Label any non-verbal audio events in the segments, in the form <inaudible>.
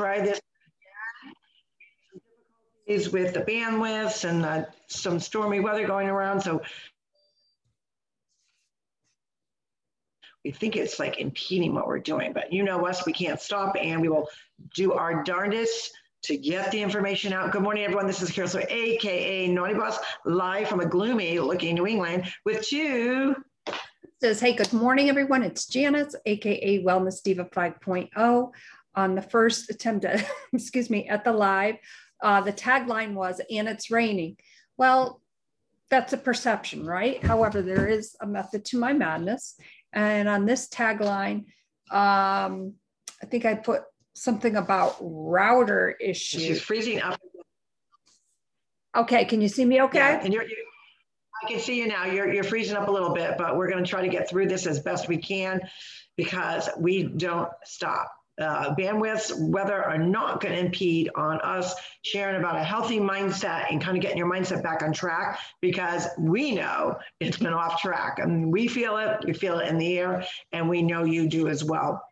try this is with the bandwidths and uh, some stormy weather going around. So we think it's like impeding what we're doing, but you know us, we can't stop and we will do our darndest to get the information out. Good morning, everyone. This is Carol, so AKA Naughty Boss, live from a gloomy looking New England with two. Says, hey, good morning, everyone. It's Janice, AKA Wellness Diva 5.0. On the first attempt at, <laughs> excuse me, at the live, uh, the tagline was, and it's raining. Well, that's a perception, right? However, there is a method to my madness. And on this tagline, um, I think I put something about router issues. She's freezing up. Okay, can you see me okay? Yeah, and you're, you, I can see you now. You're, you're freezing up a little bit, but we're going to try to get through this as best we can because we don't stop. Uh, bandwidths, weather are not going to impede on us sharing about a healthy mindset and kind of getting your mindset back on track because we know it's been off track and we feel it, you feel it in the air, and we know you do as well.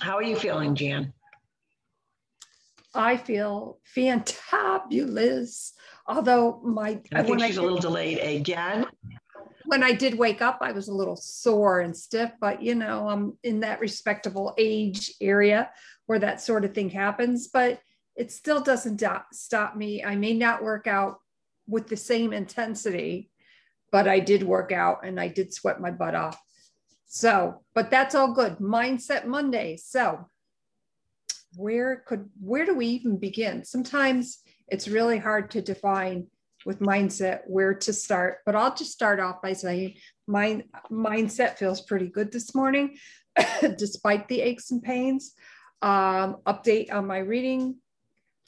How are you feeling, Jan? I feel fantabulous. Although my I think she's I, a little delayed again. When I did wake up, I was a little sore and stiff, but you know, I'm in that respectable age area where that sort of thing happens, but it still doesn't stop me. I may not work out with the same intensity, but I did work out and I did sweat my butt off. So, but that's all good. Mindset Monday. So, where could where do we even begin? Sometimes it's really hard to define with mindset where to start, but I'll just start off by saying my mindset feels pretty good this morning, <coughs> despite the aches and pains. Um, update on my reading,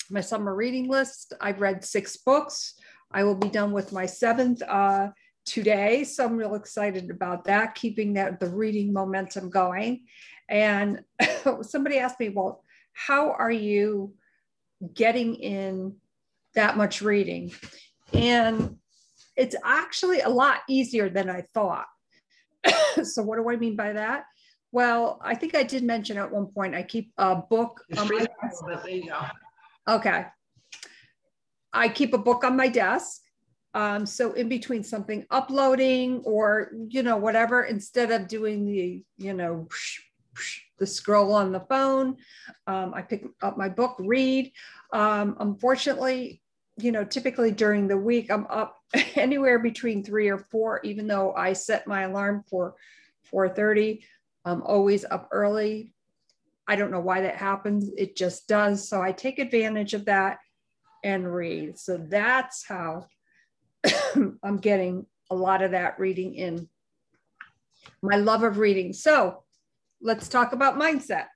my summer reading list. I've read six books. I will be done with my seventh uh, today, so I'm real excited about that, keeping that the reading momentum going. And <coughs> somebody asked me, well, how are you getting in that much reading? And it's actually a lot easier than I thought. <coughs> so, what do I mean by that? Well, I think I did mention at one point I keep a book. On my desk. Okay. I keep a book on my desk. Um, so in between something uploading or you know whatever, instead of doing the you know the scroll on the phone. Um, I pick up my book, read. Um, unfortunately, you know, typically during the week, I'm up <laughs> anywhere between three or four, even though I set my alarm for 4.30. I'm always up early. I don't know why that happens. It just does. So I take advantage of that and read. So that's how <coughs> I'm getting a lot of that reading in. My love of reading. So let's talk about mindset.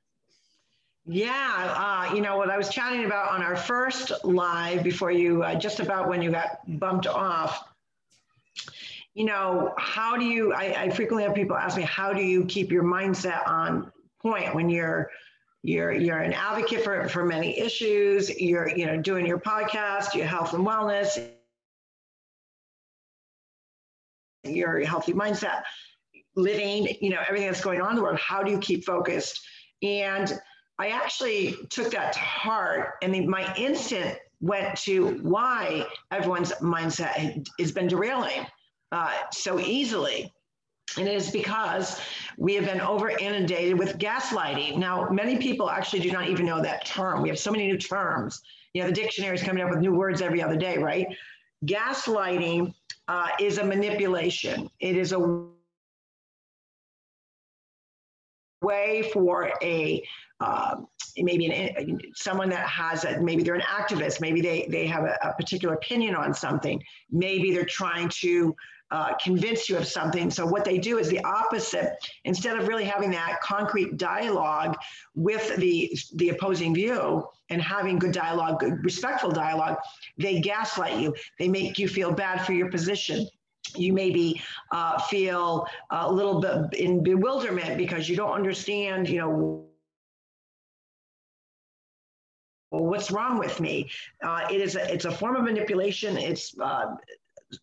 Yeah, uh, you know what I was chatting about on our first live before you, uh, just about when you got bumped off. You know, how do you? I, I frequently have people ask me, how do you keep your mindset on point when you're you're you're an advocate for for many issues. You're you know doing your podcast, your health and wellness, your healthy mindset living, you know, everything that's going on in the world, how do you keep focused? And I actually took that to heart. And my instant went to why everyone's mindset has been derailing uh, so easily. And it is because we have been over inundated with gaslighting. Now, many people actually do not even know that term. We have so many new terms. You know, the dictionary is coming up with new words every other day, right? Gaslighting uh, is a manipulation. It is a way for a uh, maybe an, someone that has a, maybe they're an activist maybe they they have a, a particular opinion on something. Maybe they're trying to uh, convince you of something. So what they do is the opposite. Instead of really having that concrete dialogue with the the opposing view and having good dialogue good respectful dialogue they gaslight you. They make you feel bad for your position you maybe uh, feel a little bit in bewilderment because you don't understand, you know, well, what's wrong with me? Uh, it is a, it's a form of manipulation. It's uh,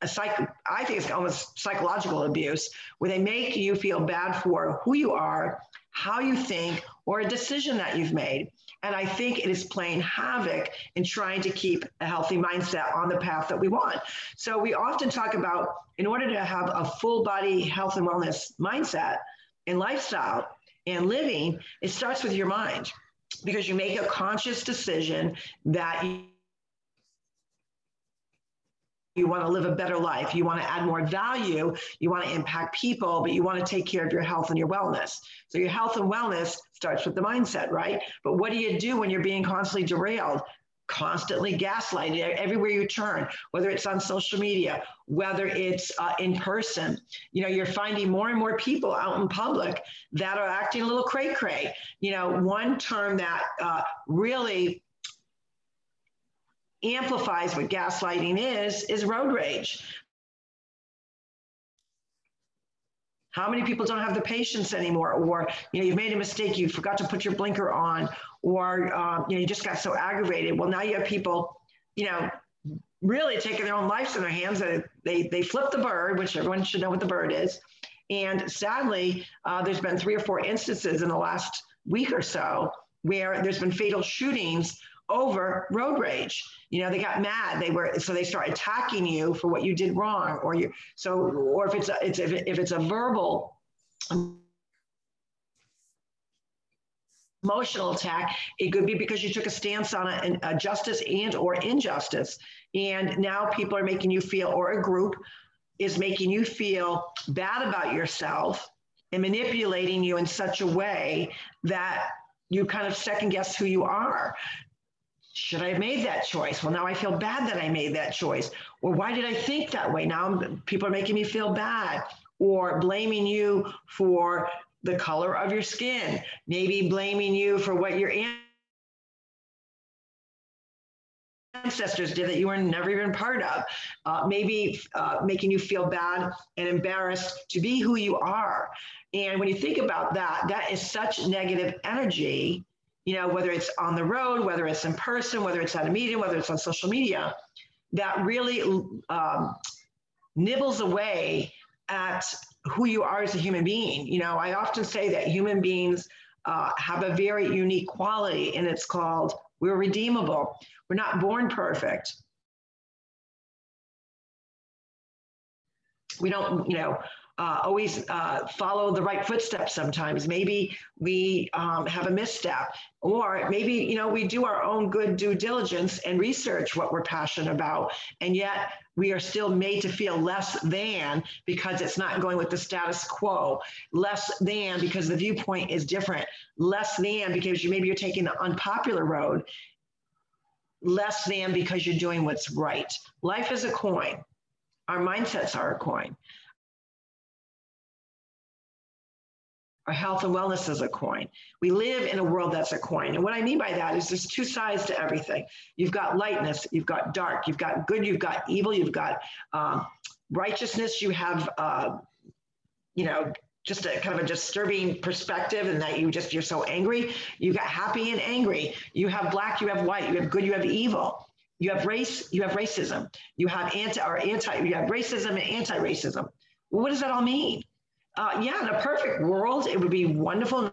a psych. I think it's almost psychological abuse where they make you feel bad for who you are, how you think, or a decision that you've made. And I think it is playing havoc in trying to keep a healthy mindset on the path that we want. So we often talk about in order to have a full body health and wellness mindset and lifestyle and living, it starts with your mind because you make a conscious decision that you want to live a better life. You want to add more value. You want to impact people, but you want to take care of your health and your wellness. So, your health and wellness starts with the mindset, right? But what do you do when you're being constantly derailed? Constantly gaslighted everywhere you turn, whether it's on social media, whether it's uh, in person. You know, you're finding more and more people out in public that are acting a little cray cray. You know, one term that uh, really amplifies what gaslighting is, is road rage. How many people don't have the patience anymore? Or, you know, you've made a mistake, you forgot to put your blinker on, or, um, you know, you just got so aggravated. Well, now you have people, you know, really taking their own lives in their hands. They, they flip the bird, which everyone should know what the bird is. And sadly, uh, there's been three or four instances in the last week or so where there's been fatal shootings over road rage. You know, they got mad. They were so they start attacking you for what you did wrong, or you so, or if it's a, it's if, if it's a verbal emotional attack it could be because you took a stance on a, a, justice and or injustice and now people are making you feel or a group is making you feel bad about yourself and manipulating you in such a way that you kind of second guess who you are should I have made that choice? Well, now I feel bad that I made that choice. Or why did I think that way? Now people are making me feel bad or blaming you for the color of your skin, maybe blaming you for what your ancestors did that you were never even part of, uh, maybe uh, making you feel bad and embarrassed to be who you are. And when you think about that, that is such negative energy you know, whether it's on the road, whether it's in person, whether it's at a meeting, whether it's on social media, that really um, nibbles away at who you are as a human being. You know, I often say that human beings uh, have a very unique quality, and it's called we're redeemable. We're not born perfect. We don't, you know, uh, always uh, follow the right footsteps sometimes. Maybe we um, have a misstep, or maybe you know we do our own good due diligence and research what we're passionate about, and yet we are still made to feel less than because it's not going with the status quo, less than because the viewpoint is different, less than because you maybe you're taking the unpopular road, less than because you're doing what's right. Life is a coin. Our mindsets are a coin. Our health and wellness is a coin. We live in a world that's a coin. And what I mean by that is there's two sides to everything. You've got lightness, you've got dark, you've got good, you've got evil, you've got um, righteousness, you have, uh, you know, just a kind of a disturbing perspective and that you just you're so angry. You got happy and angry. You have black you have white. You have good you have evil. You have race you have racism. You have anti or anti you have racism and anti-racism. What does that all mean uh, yeah, in a perfect world, it would be wonderful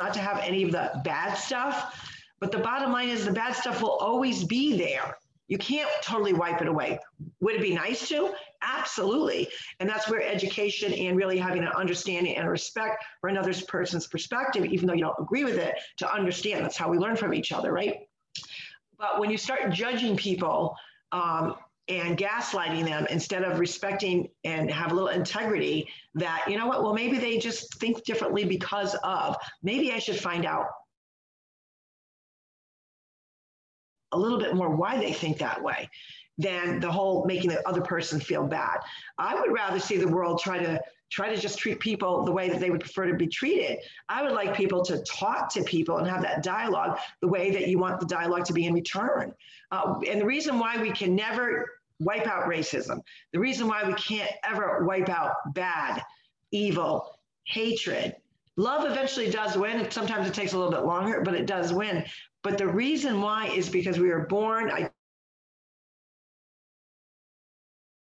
not to have any of the bad stuff. But the bottom line is the bad stuff will always be there. You can't totally wipe it away. Would it be nice to? Absolutely. And that's where education and really having an understanding and respect for another person's perspective, even though you don't agree with it, to understand. That's how we learn from each other, right? But when you start judging people, um, and gaslighting them instead of respecting and have a little integrity that, you know what, well, maybe they just think differently because of, maybe I should find out a little bit more why they think that way than the whole making the other person feel bad. I would rather see the world try to try to just treat people the way that they would prefer to be treated. I would like people to talk to people and have that dialogue the way that you want the dialogue to be in return. Uh, and the reason why we can never wipe out racism, the reason why we can't ever wipe out bad, evil, hatred, love eventually does win. Sometimes it takes a little bit longer, but it does win. But the reason why is because we were born, I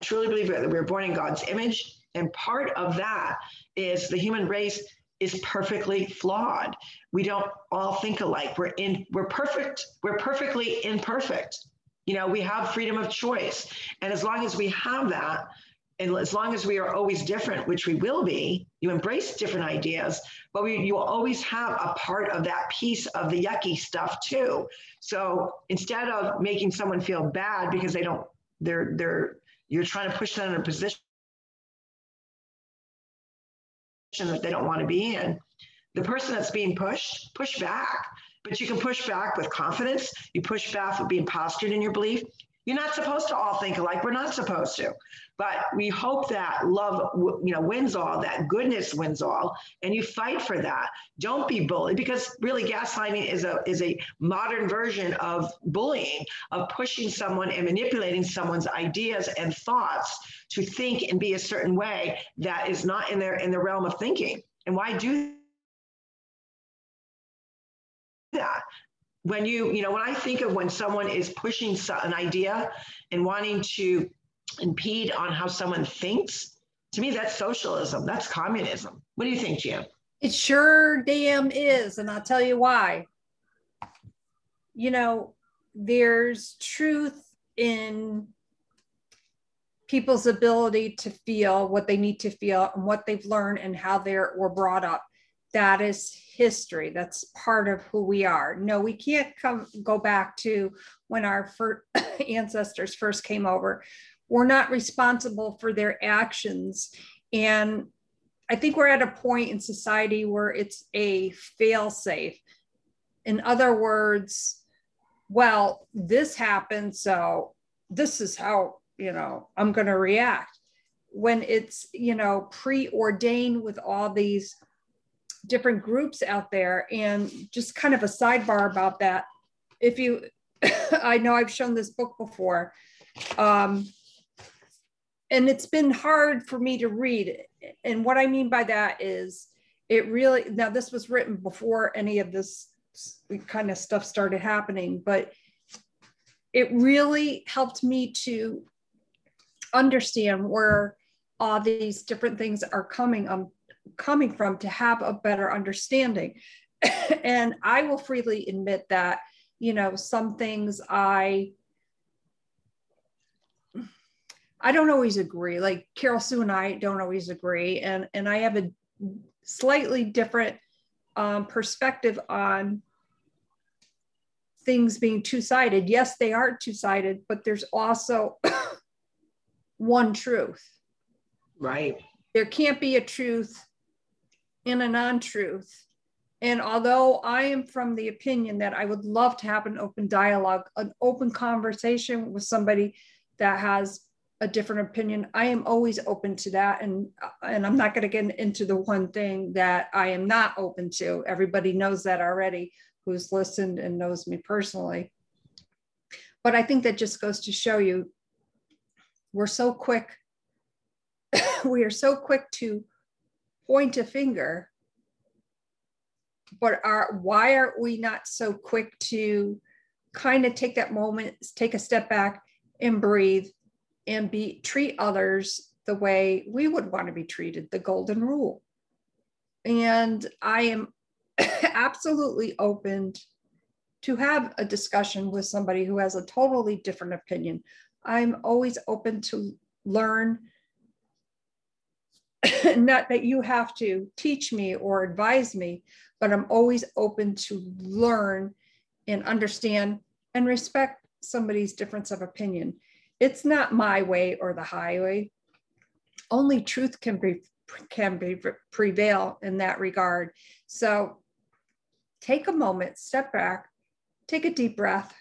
truly believe that we were born in God's image And part of that is the human race is perfectly flawed. We don't all think alike. We're in we're perfect, we're perfectly imperfect. You know, we have freedom of choice. And as long as we have that, and as long as we are always different, which we will be, you embrace different ideas, but we, you will always have a part of that piece of the yucky stuff too. So instead of making someone feel bad because they don't, they're, they're, you're trying to push them in a position that they don't want to be in, the person that's being pushed, push back. But you can push back with confidence. You push back with being postured in your belief. You're not supposed to all think alike. We're not supposed to. But we hope that love, you know, wins all, that goodness wins all, and you fight for that. Don't be bullied because really gaslighting is a is a modern version of bullying, of pushing someone and manipulating someone's ideas and thoughts to think and be a certain way that is not in their in the realm of thinking. And why do when you you know when i think of when someone is pushing an idea and wanting to impede on how someone thinks to me that's socialism. That's communism. What do you think jim? It sure damn is and i'll tell you why. You know there's truth in people's ability to feel what they need to feel and what they've learned and how they were brought up that is history. That's part of who we are. No we can't come go back to when our first <coughs> ancestors first came over. We're not responsible for their actions. And i think we're at a point in society where it's a fail safe in other words well this happened so this is how you know i'm going to react. When it's you know preordained with all these different groups out there. And just kind of a sidebar about that. If you, <laughs> I know I've shown this book before, um, and it's been hard for me to read. And what I mean by that is it really, now this was written before any of this kind of stuff started happening, but it really helped me to understand where all these different things are coming um, coming from to have a better understanding. <laughs> and I will freely admit that, you know, some things I I don't always agree. Like Carol Sue and I don't always agree, and and I have a slightly different um, perspective on things being two sided. Yes, they are two sided, but there's also <coughs> one truth. Right. There can't be a truth in a non truth. And although I am from the opinion that I would love to have an open dialogue, an open conversation with somebody that has a different opinion, I am always open to that. And, and I'm not going to get into the one thing that I am not open to. Everybody knows that already who's listened and knows me personally. But I think that just goes to show you we're so quick. <coughs> we are so quick to point a finger but are why aren't we not so quick to kind of take that moment take a step back and breathe and be treat others the way we would want to be treated the golden rule? And i am <coughs> absolutely open to have a discussion with somebody who has a totally different opinion. I'm always open to learn <coughs> not that you have to teach me or advise me, but I'm always open to learn and understand and respect somebody's difference of opinion. It's not my way or the highway. Only truth can be can be prevail in that regard. So take a moment, step back, take a deep breath.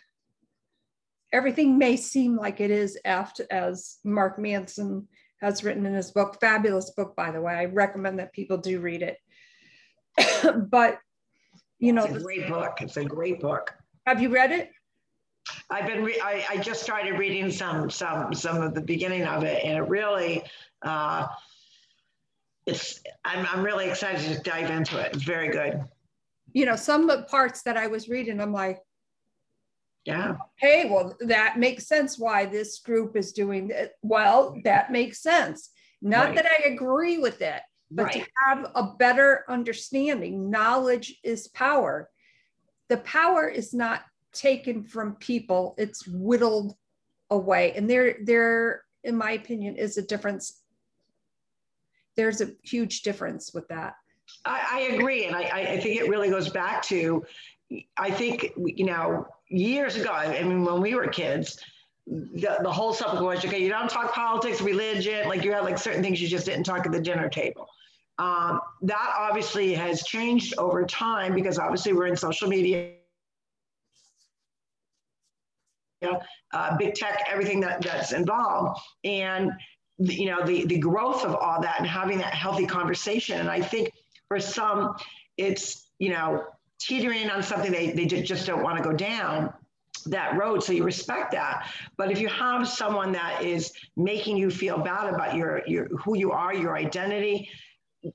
Everything may seem like it is after as Mark Manson has written in his book, fabulous book, by the way. I recommend that people do read it. <coughs> but, you know, it's a great book. It's a great book. Have you read it? I've been, re- I, I just started reading some, some, some of the beginning of it, and it really, uh, it's, I'm, I'm really excited to dive into it. It's very good. You know, some parts that I was reading, I'm like, yeah. Hey, well, that makes sense why this group is doing it. Well, that makes sense. Not right. that I agree with it, but right. to have a better understanding. Knowledge is power. The power is not taken from people, it's whittled away. And there, there, in my opinion, is a difference. There's a huge difference with that. I, I agree. And I, I think it really goes back to, I think, you know, years ago, I mean, when we were kids, the, the whole subject was okay, you don't talk politics, religion, like you had like certain things you just didn't talk at the dinner table. Um, that obviously has changed over time because obviously we're in social media, uh, big tech, everything that, that's involved. And, you know, the, the growth of all that and having that healthy conversation. And I think for some, it's, you know, teetering on something they, they just don't want to go down that road so you respect that. But if you have someone that is making you feel bad about your, your who you are your identity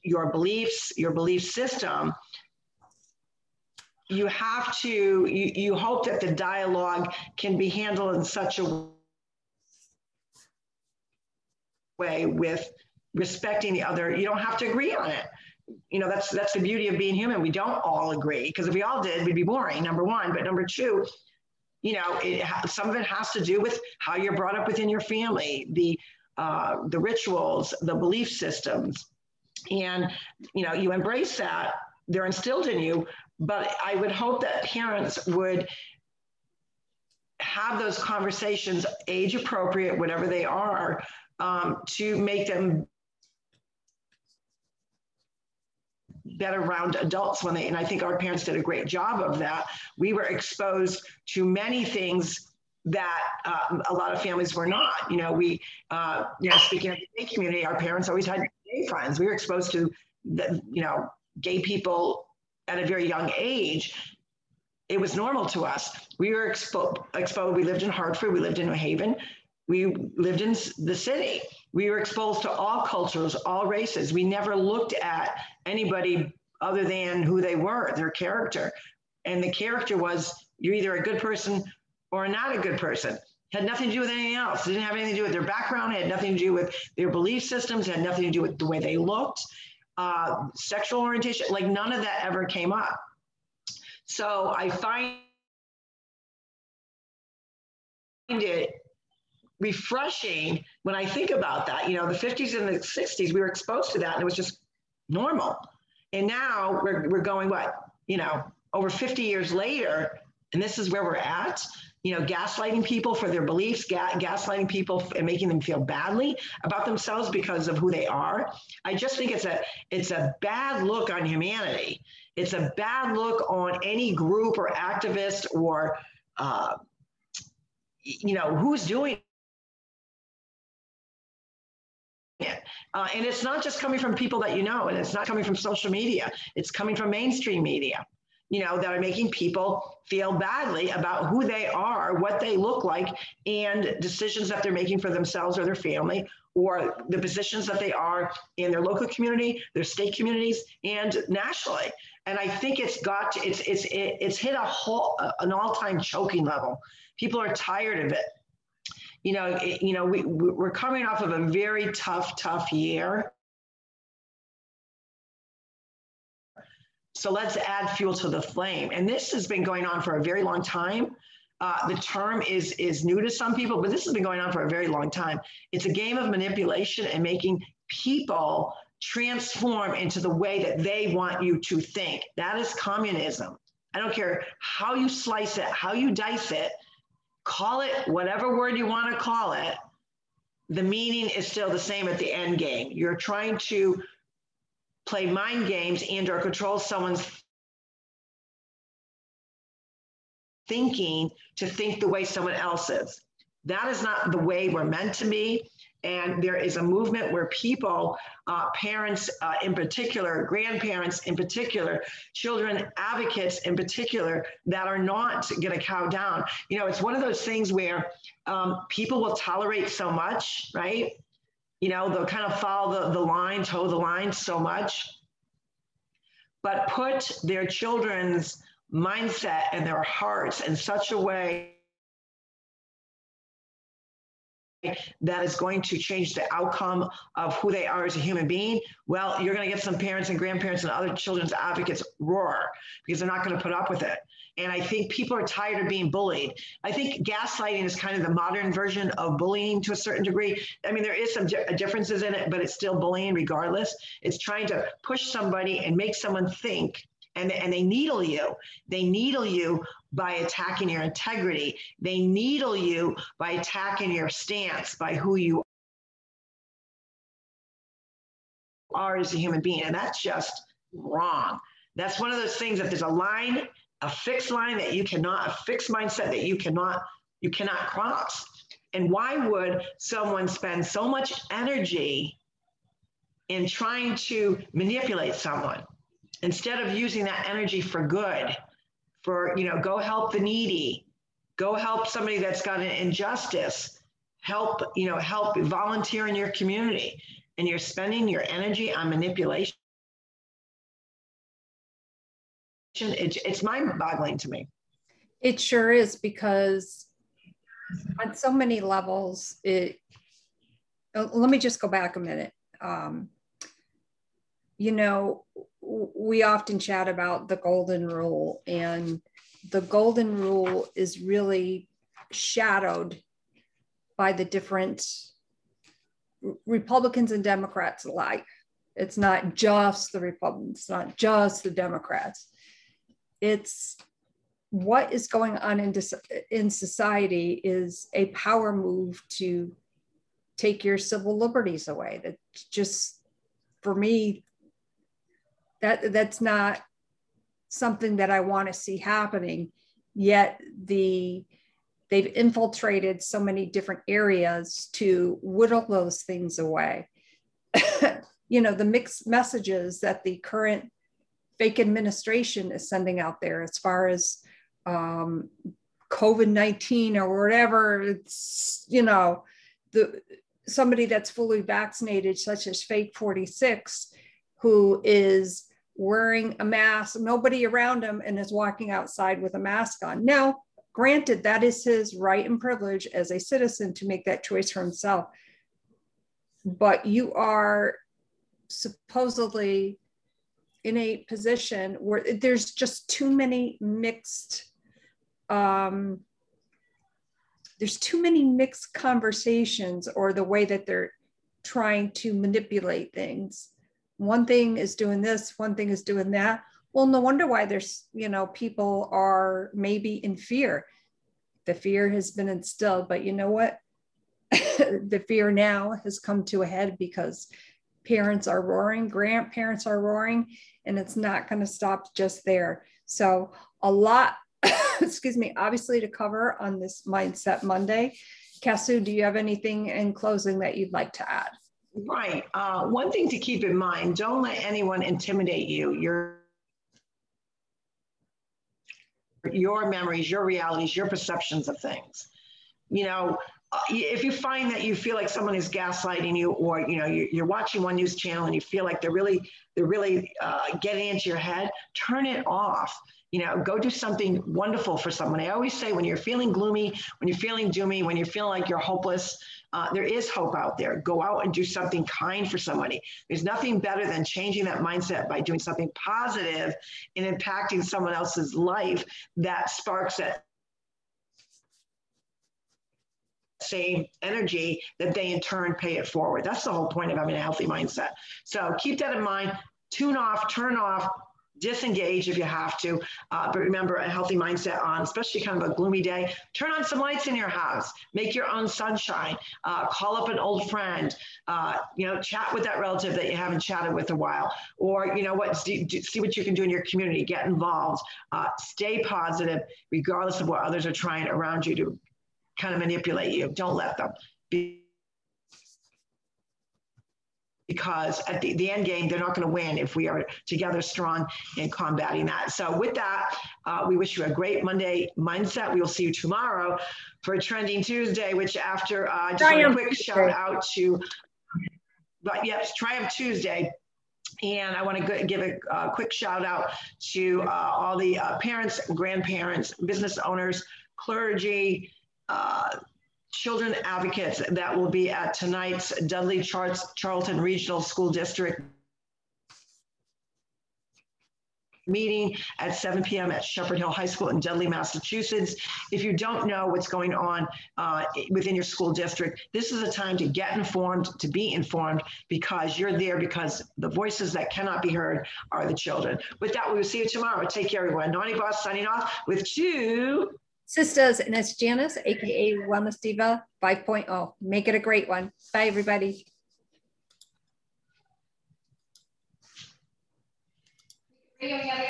your beliefs your belief system you have to you, you hope that the dialogue can be handled in such a way with respecting the other. You don't have to agree on it you know that's that's the beauty of being human. We don't all agree because if we all did we'd be boring number one. But number two you know it, some of it has to do with how you're brought up within your family the uh, the rituals the belief systems. And you know you embrace that they're instilled in you but i would hope that parents would have those conversations age appropriate whatever they are um, to make them better around adults when they, and I think our parents did a great job of that. We were exposed to many things that uh, a lot of families were not. You know, we, uh, you know, speaking of the gay community, our parents always had gay friends. We were exposed to, the, you know, gay people at a very young age. It was normal to us. We were expo- exposed. We lived in Hartford. We lived in New Haven. We lived in the city. We were exposed to all cultures, all races. We never looked at anybody other than who they were, their character. And the character was you're either a good person or not a good person. Had nothing to do with anything else. Didn't have anything to do with their background. Had nothing to do with their belief systems. Had nothing to do with the way they looked, uh, sexual orientation. Like none of that ever came up. So I find it refreshing when I think about that. You know, the 50s and the 60s, we were exposed to that and it was just normal. And now we're, we're going, what, you know, over 50 years later, and this is where we're at, you know, gaslighting people for their beliefs, ga- gaslighting people and making them feel badly about themselves because of who they are. I just think it's a it's a bad look on humanity. It's a bad look on any group or activist or uh, you know who's doing Uh, and it's not just coming from people that you know, and it's not coming from social media. It's coming from mainstream media, you know, that are making people feel badly about who they are, what they look like, and decisions that they're making for themselves or their family, or the positions that they are in their local community, their state communities, and nationally. And I think it's got to, it's it's it's hit a whole an all-time choking level. People are tired of it you know, it, you know, we, we're coming off of a very tough, tough year. So let's add fuel to the flame. And this has been going on for a very long time. Uh, the term is is new to some people, but this has been going on for a very long time. It's a game of manipulation and making people transform into the way that they want you to think. That is communism. I don't care how you slice it, how you dice it call it whatever word you want to call it, the meaning is still the same at the end game. You're trying to play mind games and or control someone's thinking to think the way someone else is. That is not the way we're meant to be. And there is a movement where people, uh, parents uh, in particular, grandparents in particular, children advocates in particular, that are not going to cow down. You know, it's one of those things where um, people will tolerate so much, right? You know, they'll kind of follow the, the line, toe the line so much, but put their children's mindset and their hearts in such a way that is going to change the outcome of who they are as a human being, well, you're going to get some parents and grandparents and other children's advocates roar because they're not going to put up with it. And I think people are tired of being bullied. I think gaslighting is kind of the modern version of bullying to a certain degree. I mean, there is some differences in it, but it's still bullying regardless. It's trying to push somebody and make someone think and, and they needle you. They needle you by attacking your integrity. They needle you by attacking your stance, by who you are as a human being. And that's just wrong. That's one of those things that there's a line, a fixed line that you cannot, a fixed mindset that you cannot, you cannot cross. And why would someone spend so much energy in trying to manipulate someone instead of using that energy for good? for, you know, go help the needy, go help somebody that's got an injustice, help, you know, help volunteer in your community. And you're spending your energy on manipulation. It, it's mind boggling to me. It sure is because on so many levels, it, let me just go back a minute. Um, you know, we often chat about the golden rule, and the golden rule is really shadowed by the different Republicans and Democrats alike. It's not just the Republicans, it's not just the Democrats. It's what is going on in, in society is a power move to take your civil liberties away. That just, for me, that that's not something that I want to see happening. Yet the they've infiltrated so many different areas to whittle those things away. <coughs> you know, the mixed messages that the current fake administration is sending out there as far as um, COVID 19 or whatever, it's, you know, the somebody that's fully vaccinated, such as fake 46, who is wearing a mask, nobody around him, and is walking outside with a mask on. Now, granted, that is his right and privilege as a citizen to make that choice for himself. But you are supposedly in a position where there's just too many mixed um, there's too many mixed conversations or the way that they're trying to manipulate things one thing is doing this, one thing is doing that. Well, no wonder why there's, you know, people are maybe in fear. The fear has been instilled, but you know what? <laughs> the fear now has come to a head because parents are roaring, grandparents are roaring, and it's not going to stop just there. So, a lot, <coughs> excuse me, obviously to cover on this Mindset Monday. Casu, do you have anything in closing that you'd like to add? Right. Uh, one thing to keep in mind don't let anyone intimidate you. Your, your memories, your realities, your perceptions of things. You know, uh, if you find that you feel like someone is gaslighting you or you know you're watching one news channel and you feel like they're really they're really uh, getting into your head turn it off you know go do something wonderful for someone i always say when you're feeling gloomy when you're feeling doomy when you're feeling like you're hopeless uh, there is hope out there. Go out and do something kind for somebody. There's nothing better than changing that mindset by doing something positive and impacting someone else's life that sparks that same energy that they in turn pay it forward. That's the whole point of having a healthy mindset. So keep that in mind. Tune off, turn off, disengage if you have to. Uh, but remember, a healthy mindset on, especially kind of a gloomy day. Turn on some lights in your house. Make your own sunshine. Uh, call up an old friend. Uh, you know, chat with that relative that you haven't chatted with a while. Or you know what? See, see what you can do in your community. Get involved. Uh, stay positive, regardless of what others are trying around you to kind of manipulate you. Don't let them. Be because at the, the end game, they're not going to win if we are together strong in combating that. So, with that, uh, we wish you a great Monday mindset. We will see you tomorrow for Trending Tuesday, which after uh, just a quick shout out to, but yes, Triumph Tuesday. And I want to give a, a quick shout out to uh, all the uh, parents, grandparents, business owners, clergy, uh, children advocates that will be at tonight's Dudley Charles, Charlton Regional School District meeting at 7 p.m. at Shepherd Hill High School in Dudley, Massachusetts. If you don't know what's going on uh, within your school district, this is a time to get informed, to be informed, because you're there because the voices that cannot be heard are the children. With that, we will see you tomorrow. Take care, everyone. Naughty Boss signing off with two sisters, and it's Janice, aka Wellness Diva 5.0. Make it a great one. Bye, everybody.